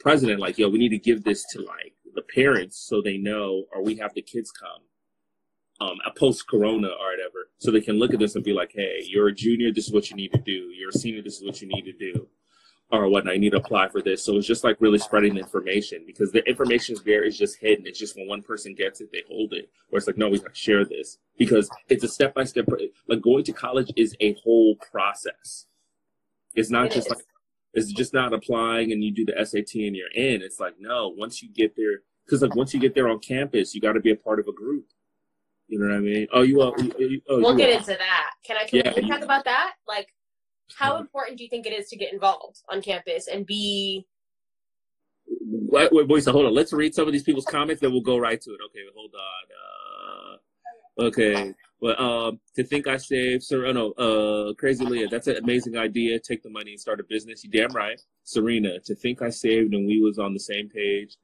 president, like, yo, we need to give this to like the parents so they know, or we have the kids come um, a post corona or whatever. So they can look at this and be like, hey, you're a junior, this is what you need to do. You're a senior, this is what you need to do. Or whatnot, you need to apply for this. So it's just like really spreading the information because the information is there, it's just hidden. It's just when one person gets it, they hold it. Or it's like, no, we gotta share this because it's a step by step. Like going to college is a whole process. It's not it just is. like, it's just not applying and you do the SAT and you're in. It's like, no, once you get there, because like once you get there on campus, you got to be a part of a group you know what I mean? Oh, you are. You, oh, we'll get are. into that. Can I? Can yeah, we talk about that? Like, how important do you think it is to get involved on campus and be? Wait, wait, wait, so hold on. Let's read some of these people's comments, then we'll go right to it. Okay, hold on. Uh, okay, but um, to think I saved, Serena. oh uh, Crazy Leah, that's an amazing idea. Take the money and start a business. You damn right, Serena. To think I saved and we was on the same page.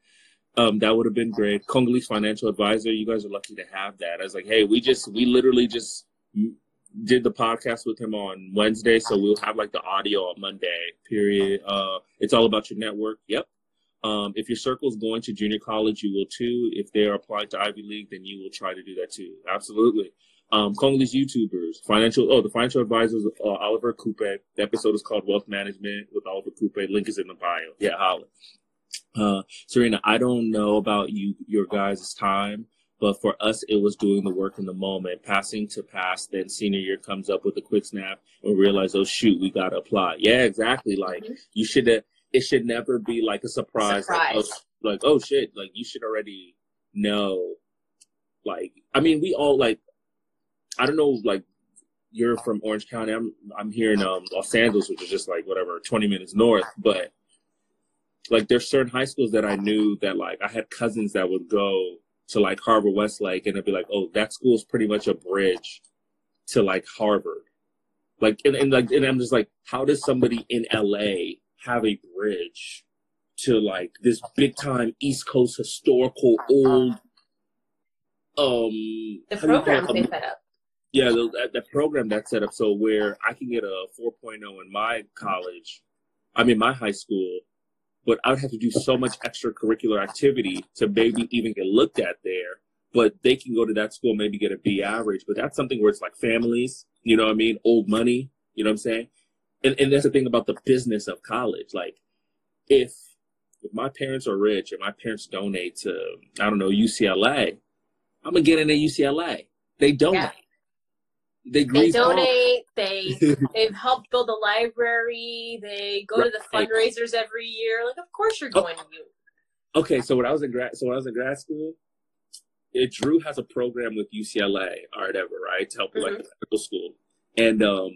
Um, that would have been great. Congolese financial advisor, you guys are lucky to have that. I was like, hey, we just, we literally just did the podcast with him on Wednesday, so we'll have like the audio on Monday. Period. Uh, it's all about your network. Yep. Um, if your circle is going to junior college, you will too. If they are applying to Ivy League, then you will try to do that too. Absolutely. Um, Congolese YouTubers, financial, oh, the financial advisors, uh, Oliver Coupe. The episode is called Wealth Management with Oliver Coupe. Link is in the bio. Yeah, holla. Uh, Serena, I don't know about you, your guys' time, but for us, it was doing the work in the moment, passing to pass. Then senior year comes up with a quick snap and realize, oh shoot, we got to apply. Yeah, exactly. Like mm-hmm. you should have, it should never be like a surprise. surprise. Like, oh, like, oh shit, like you should already know like I mean we all like I don't know like you're from Orange County. I'm I'm here in um, Los Angeles, which is just like whatever, 20 minutes north. But like there's certain high schools that I knew that like I had cousins that would go to like Harvard Westlake and it'd be like, oh, that school's pretty much a bridge to like Harvard. Like and, and like and I'm just like, how does somebody in LA have a bridge to like this big time East Coast historical old um The how do you call programs they set up. Yeah, the, that, that program that's set up so where I can get a 4.0 in my college, I mean my high school, but I would have to do so much extracurricular activity to maybe even get looked at there. But they can go to that school, maybe get a B average. But that's something where it's like families, you know what I mean? Old money, you know what I'm saying? And, and that's the thing about the business of college. Like, if if my parents are rich and my parents donate to, I don't know, UCLA, I'm gonna get in at UCLA. They donate. Yeah. They, They donate. They [laughs] they've helped build a library. They go to the fundraisers every year. Like, of course you're Oh. going to you. Okay, so when I was in grad, so when I was in grad school, it, Drew has a program with UCLA or whatever, right, to help with like medical school. And um,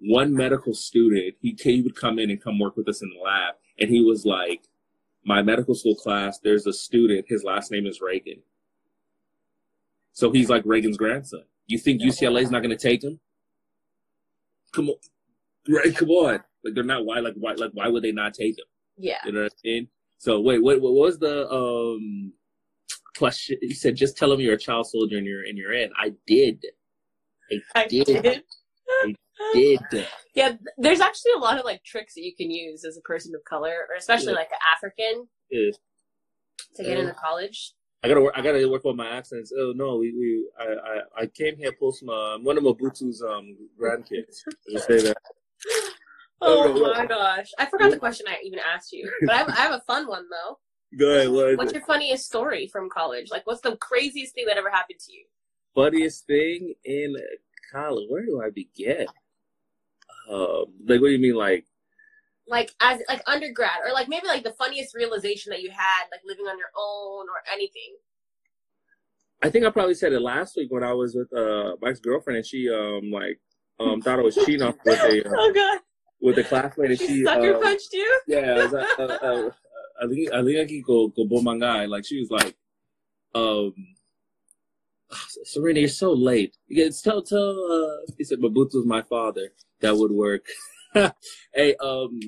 one medical student, he he would come in and come work with us in the lab, and he was like, "My medical school class, there's a student. His last name is Reagan. So he's like Reagan's grandson. You think UCLA is not going to take him? Come on, right? Come on. Like they're not. Why? Like why? Like why would they not take him? Yeah. You know what I mean? So wait, what, what was the um question? You said just tell them you're a child soldier and you're and you're in. I did. I [laughs] did. did. Did. Yeah, there's actually a lot of like tricks that you can use as a person of color, or especially Yeah. like an African, Yeah. to get Yeah. into college. I gotta work. I gotta work on my accents. Oh no, we, we I, I I came here post my one of Mobutu's um grandkids. Just say that. [laughs] Oh what? my gosh, I forgot the question I even asked you, but I have, I have a fun one though. Go ahead. What What's it? your funniest story from college? Like, what's the craziest thing that ever happened to you? funniest thing in college? Where do I begin? Um, like what do you mean? Like Like as like undergrad, or like maybe like the funniest realization that you had, like living on your own or anything. I think I probably said it last week when I was with uh my ex girlfriend and she um like um thought I was cheating off with a uh, Oh god, with a classmate and she she sucker uh, punched you. yeah I was like uh, uh, I think I think I can go go bomangai like she was like um Serena you're so late you get tell tell uh he said Mobutu's my father that would work [laughs] hey um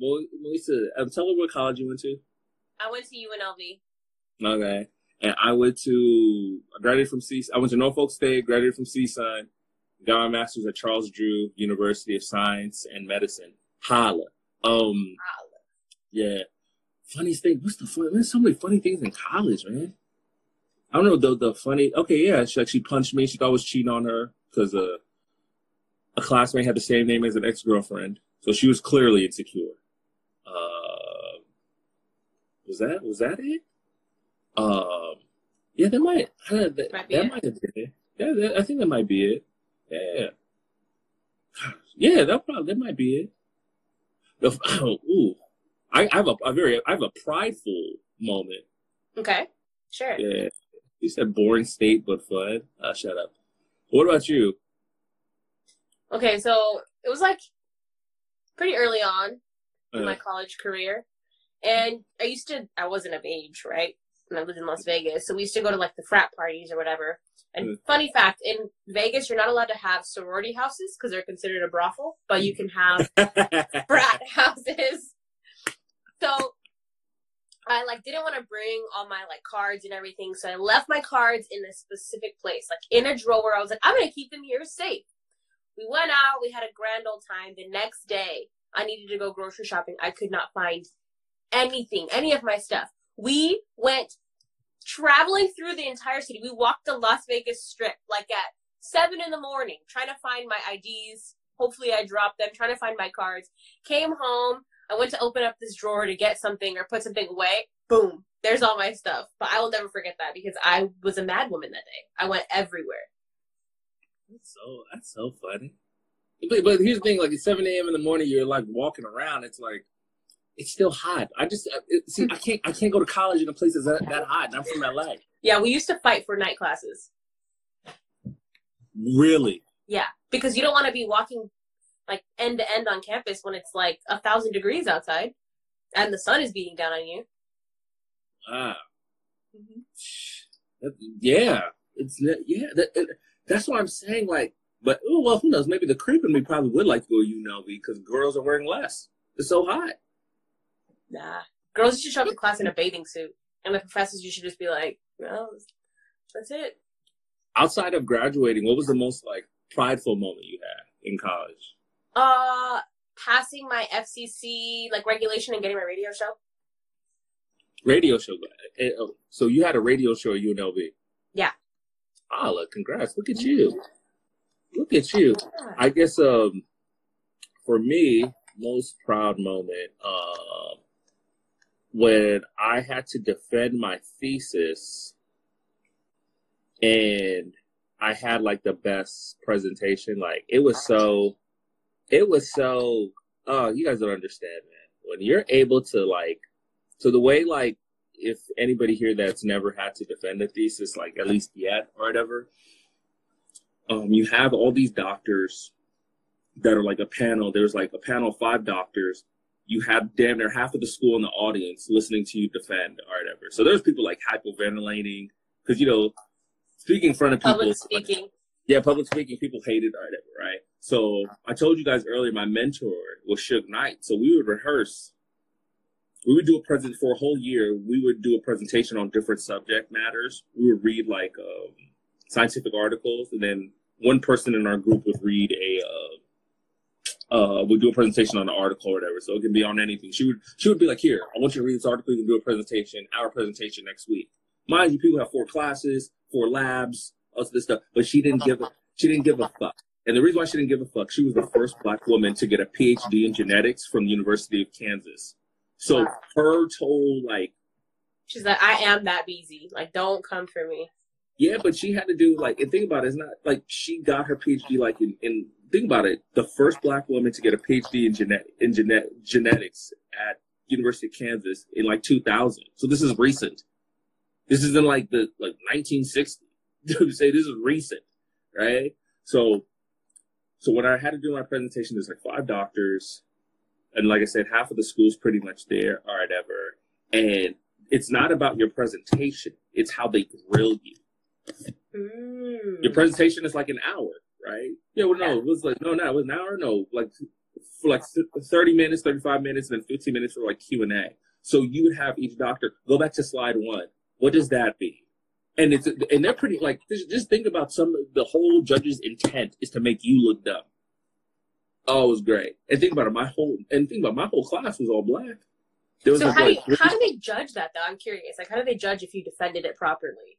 Moisa um, tell her what college you went to I went to UNLV. Okay. And I went to, I graduated from C, I went to Norfolk State, graduated from CSUN, got my master's at Charles Drew University of Science and Medicine. Holla. Um, yeah. Funniest thing, what's the fun? There's so many funny things in college, man. I don't know the the funny. Okay, yeah, she like she punched me. She thought I was cheating on her because uh, a classmate had the same name as an ex girlfriend, so she was clearly insecure. Uh, was that was that it? Um, yeah, that might uh, that, Might be that it. might have been it. Yeah, that, I think that might be it. Yeah, yeah, that probably that might be it. The, oh, ooh, I, I have a, a very I have a prideful moment. Okay, sure. Yeah, you said boring state but fun. Uh, shut up. What about you? Okay, so it was like pretty early on in my college career. And I used to, I wasn't of age, right? And I lived in Las Vegas. So we used to go to like the frat parties or whatever. And funny fact, in Vegas, you're not allowed to have sorority houses because they're considered a brothel, but you can have [laughs] frat houses. So I like didn't want to bring all my like cards and everything, so I left my cards in a specific place, like in a drawer. I was like, I'm gonna keep them here safe. We went out, we had a grand old time. The next day, I needed to go grocery shopping. I could not find anything, any of my stuff. We went traveling through the entire city. We walked the Las Vegas Strip like at seven in the morning, trying to find my IDs. Hopefully, I dropped them, trying to find my cards. Came home. I went to open up this drawer to get something or put something away. Boom, there's all my stuff. But I will never forget that because I was a mad woman that day. I went everywhere. That's so that's so funny. But, but here's the thing: like at 7 a.m. in the morning, you're like walking around. It's like it's still hot. I just uh, it, see. I can't. I can't go to college in a place that's that, that hot. And I'm from LA. Yeah, we used to fight for night classes. Really? Yeah, because you don't want to be walking like end to end on campus when it's like a thousand degrees outside and the sun is beating down on you. Ah. Mm-hmm. Yeah, it's yeah. That, it, that's what I'm saying. Like, but oh well, who knows? Maybe the creep in me probably would like to go UNLV because girls are wearing less. It's so hot. Nah, girls should show up to class in a bathing suit, and the professors you should just be like, "Well, that's it." Outside of graduating, what was the most like prideful moment you had in college? Uh, passing my FCC like regulation and getting my radio show. Radio show. Eh, oh, so you had a radio show at UNLV. Yeah. Ah, congrats! Look at you. Look at you. I guess um, for me, most proud moment uh, when I had to defend my thesis, and I had like the best presentation. Like it was so it was so oh you guys don't understand man when you're able to like so the way like if anybody here that's never had to defend a thesis like at least yet or whatever um you have all these doctors that are like a panel there's like a panel of five doctors you have damn near half of the school in the audience listening to you defend or whatever so there's people like hyperventilating because you know speaking in front of people public speaking yeah, public speaking, people hate it or whatever, right? So I told you guys earlier, my mentor was Suge Knight. So we would rehearse. We would do a present for a whole year. We would do a presentation on different subject matters. We would read like um, scientific articles, and then one person in our group would read a. Uh, uh, would do a presentation on an article or whatever, so it can be on anything. She would she would be like, "Here, I want you to read this article. You can do a presentation, our presentation next week." Mind you, people have four classes, four labs, all this stuff, but she didn't give a, she didn't give a fuck. And the reason why she didn't give a fuck, she was the first black woman to get a PhD in genetics from the University of Kansas. So wow. her told like, she's like, I am that busy. Like, don't come for me. Yeah, but she had to do like, and think about it, it's not like she got her PhD like in, in think about it, the first black woman to get a PhD in genet in genet genetics at University of Kansas in like 2000. So this is recent. This is in like the like 1960 to say this is recent, right? So, so when I had to do my presentation, there's like five doctors, and like I said, half of the school's pretty much there or whatever. And it's not about your presentation; it's how they grill you. Mm. Your presentation is like an hour, right? Yeah, well, no, it was like no, no, it was an hour. No, like for like thirty minutes, thirty-five minutes, and then fifteen minutes for like Q and A. So you would have each doctor go back to slide one. What does that mean? and it's and they're pretty like just think about some the whole judge's intent is to make you look dumb. Oh, it was great. And think about it, my whole and think about it, my whole class was all black. There was so how, like, do you, how do they judge that though? I'm curious. Like how do they judge if you defended it properly?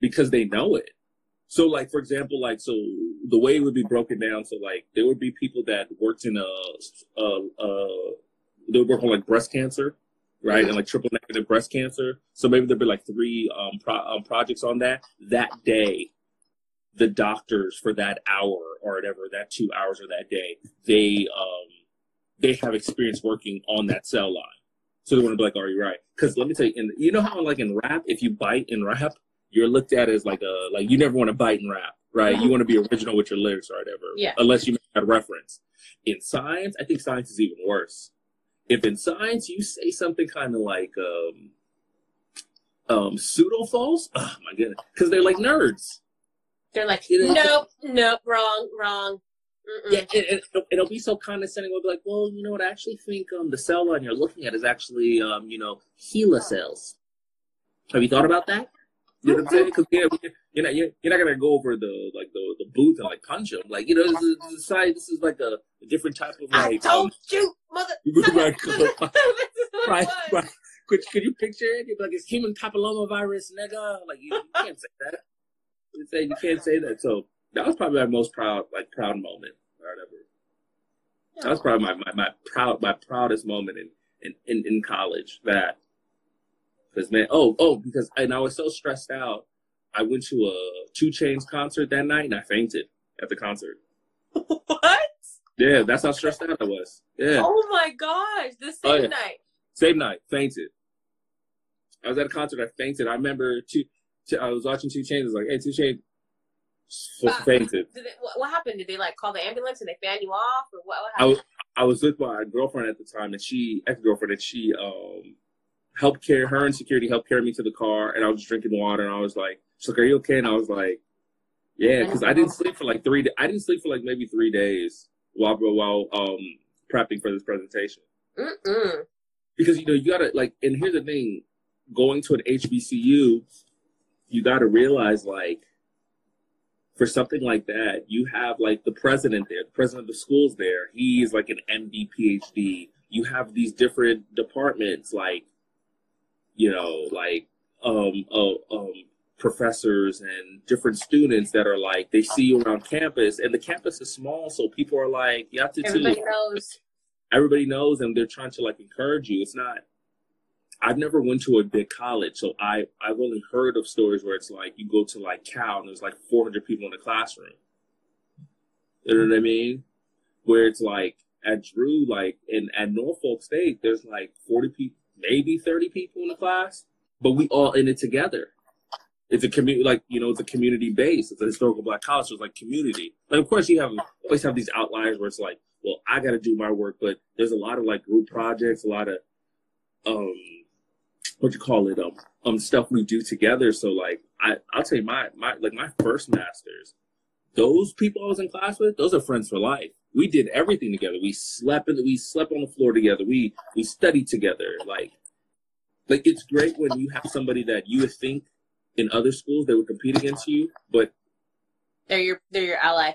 Because they know it. So like for example, like so the way it would be broken down, so like there would be people that worked in a uh uh they would work on like breast cancer right? And like triple negative breast cancer. So maybe there'd be like three um, pro- um, projects on that. That day, the doctors for that hour or whatever, that two hours or that day, they um, they have experience working on that cell line. So they want to be like, "Are you right?" Because let me tell you, in, you know how like in rap, if you bite in rap, you're looked at as like a like you never want to bite in rap, right? You want to be original with your lyrics or whatever, yeah. Unless you make a reference. In science, I think science is even worse if in science you say something kind of like um, um, pseudo false, oh my goodness, because they're like nerds. They're like, nope, nope, wrong, wrong. Mm-mm. Yeah, it, it, it'll be so condescending. We'll be like, well, you know what? I actually think um, the cell line you're looking at is actually, um, you know, HeLa cells. Have you thought about that? You know what I'm saying? Because yeah, you're not you're, you're, not gonna go over the like the, the booth and like punch them. Like you know, this is, this is, this is like a, a, different type of like. I told um, you, mother. [laughs] right, right, [laughs] right. Could, could you picture it? You'd be like, it's human papillomavirus, nigga. Like you, you can't say that. You say you can't say that. So that was probably my most proud, like proud moment or whatever. That was probably my, my, my proud my proudest moment in, in, in, in college. That because man, oh oh, because and I was so stressed out. I went to a 2 Chainz concert that night and I fainted at the concert. [laughs] What? Yeah, that's how stressed out I was. Yeah. Oh my gosh, the same oh, yeah. night. Same night, fainted. I was at a concert. I fainted. I remember two. Two I was watching 2 Chainz. I was like, "Hey, 2 Chainz Uh, fainted." Did they, what, happened? Did they like call the ambulance and they fan you off, or what? what I happened? was I was with my girlfriend at the time, and she ex girlfriend, and she um helped carry her and security helped carry me to the car, and I was just drinking water, and I was like, "She's like, are you okay?" And I was like, "Yeah," because I didn't sleep for like three. da- I didn't sleep for like maybe three days while while um prepping for this presentation. Mm-mm. because you know you gotta like and here's the thing going to an hbcu you gotta realize like for something like that you have like the president there the president of the schools there. He's like an md phd you have these different departments like you know like um uh, um professors and different students that are like they see you around campus and the campus is small so people are like you have to Everybody knows. everybody knows and they're trying to like encourage you. It's not i've never went to a big college so i i've only heard of stories where it's like you go to like cal and there's like 400 people in the classroom. You know what i mean? Where it's like at drew like in at norfolk state there's like 40 people maybe 30 people in the class but we all in it together. It's a community like you know it's a community base. It's a historical black college so it's like community. Like of course you have always have these outliers where it's like well, I got to do my work, but there's a lot of like group projects, a lot of um, what you call it, um, um, stuff we do together. So like, I I'll tell you my my like my first masters, those people I was in class with, those are friends for life. We did everything together. We slept in, we slept on the floor together. We we studied together. Like, like it's great when you have somebody that you would think in other schools they would compete against you, but They're your they're your ally.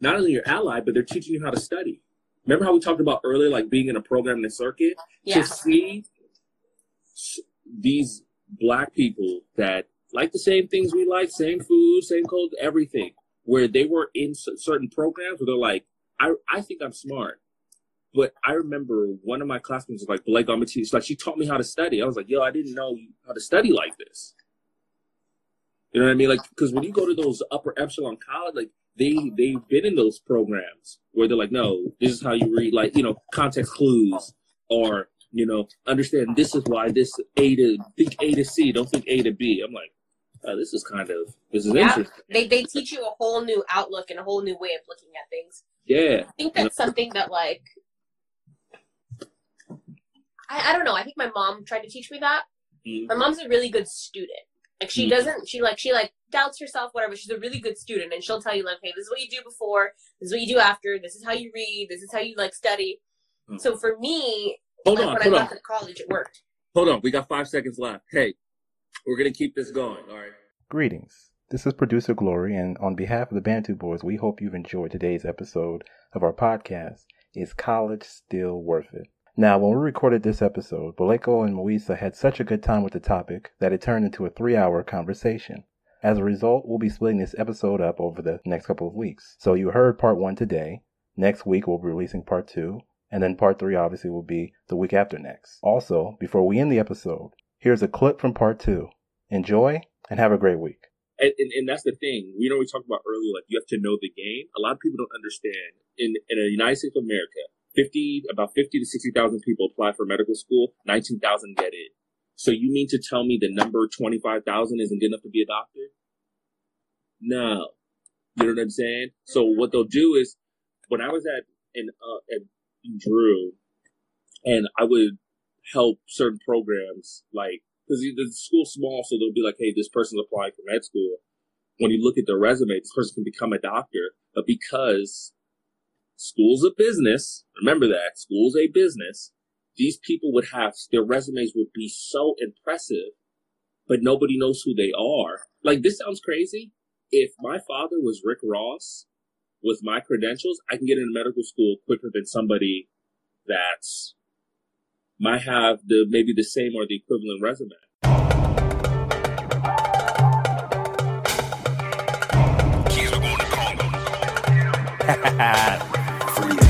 not only your ally, but they're teaching you how to study. Remember how we talked about earlier, like being in a program in the circuit? Yeah. To see these black people that like the same things we like, same food, same clothes, everything, where they were in certain programs where they're like, I, I think I'm smart. But I remember one of my classmates was like, Blake, I'm gonna teach. Like, she taught me how to study. I was like, yo, I didn't know how to study like this. You know what I mean? Like, because when you go to those upper epsilon college, like they they've been in those programs where they're like, no, this is how you read, like you know, context clues, or you know, understand this is why this A to think A to C, don't think A to B. I'm like, oh, this is kind of this is Yeah. interesting. They they teach you a whole new outlook and a whole new way of looking at things. Yeah, I think that's something that like I, I don't know. I think my mom tried to teach me that. Mhm. My mom's a really good student. Like she Mhm. doesn't she like she like doubts herself, whatever. She's a really good student and she'll tell you like, hey, this is what you do before, this is what you do after, this is how you read, this is how you like study. Mhm. So for me, Hold like, on, hold on, to college it worked. hold on. We got five seconds left. Hey, we're gonna keep this going. All right. Greetings. This is producer Glory, and on behalf of the Bantu Boys, we hope you've enjoyed today's episode of our podcast. Is college still worth it? Now, when we recorded this episode, Baleko and Moisa had such a good time with the topic that it turned into a three hour conversation. As a result, we'll be splitting this episode up over the next couple of weeks. So you heard part one today. Next week, we'll be releasing part two. And then part three, obviously, will be the week after next. Also, before we end the episode, here's a clip from part two. Enjoy and have a great week. and, and, and that's the thing. We know, we talked about earlier, like you have to know the game. A lot of people don't understand. In in the United States of America, fifty about fifty to sixty thousand people apply for medical school. Nineteen thousand get in. So you mean to tell me the number twenty five thousand isn't good enough to be a doctor? No, you know what I'm saying. So what they'll do is, when I was at in uh, at Drew, and I would help certain programs like because the school's small, so they'll be like, hey, this person's applying for med school. When you look at their resume, this person can become a doctor, but because school's a business, remember that school's a business. These people would have their resumes would be so impressive, but nobody knows who they are. Like this sounds crazy. If my father was Rick Ross with my credentials, I can get into medical school quicker than somebody that's might have the maybe the same or the equivalent resume. Kids were going to Congo. [laughs] Free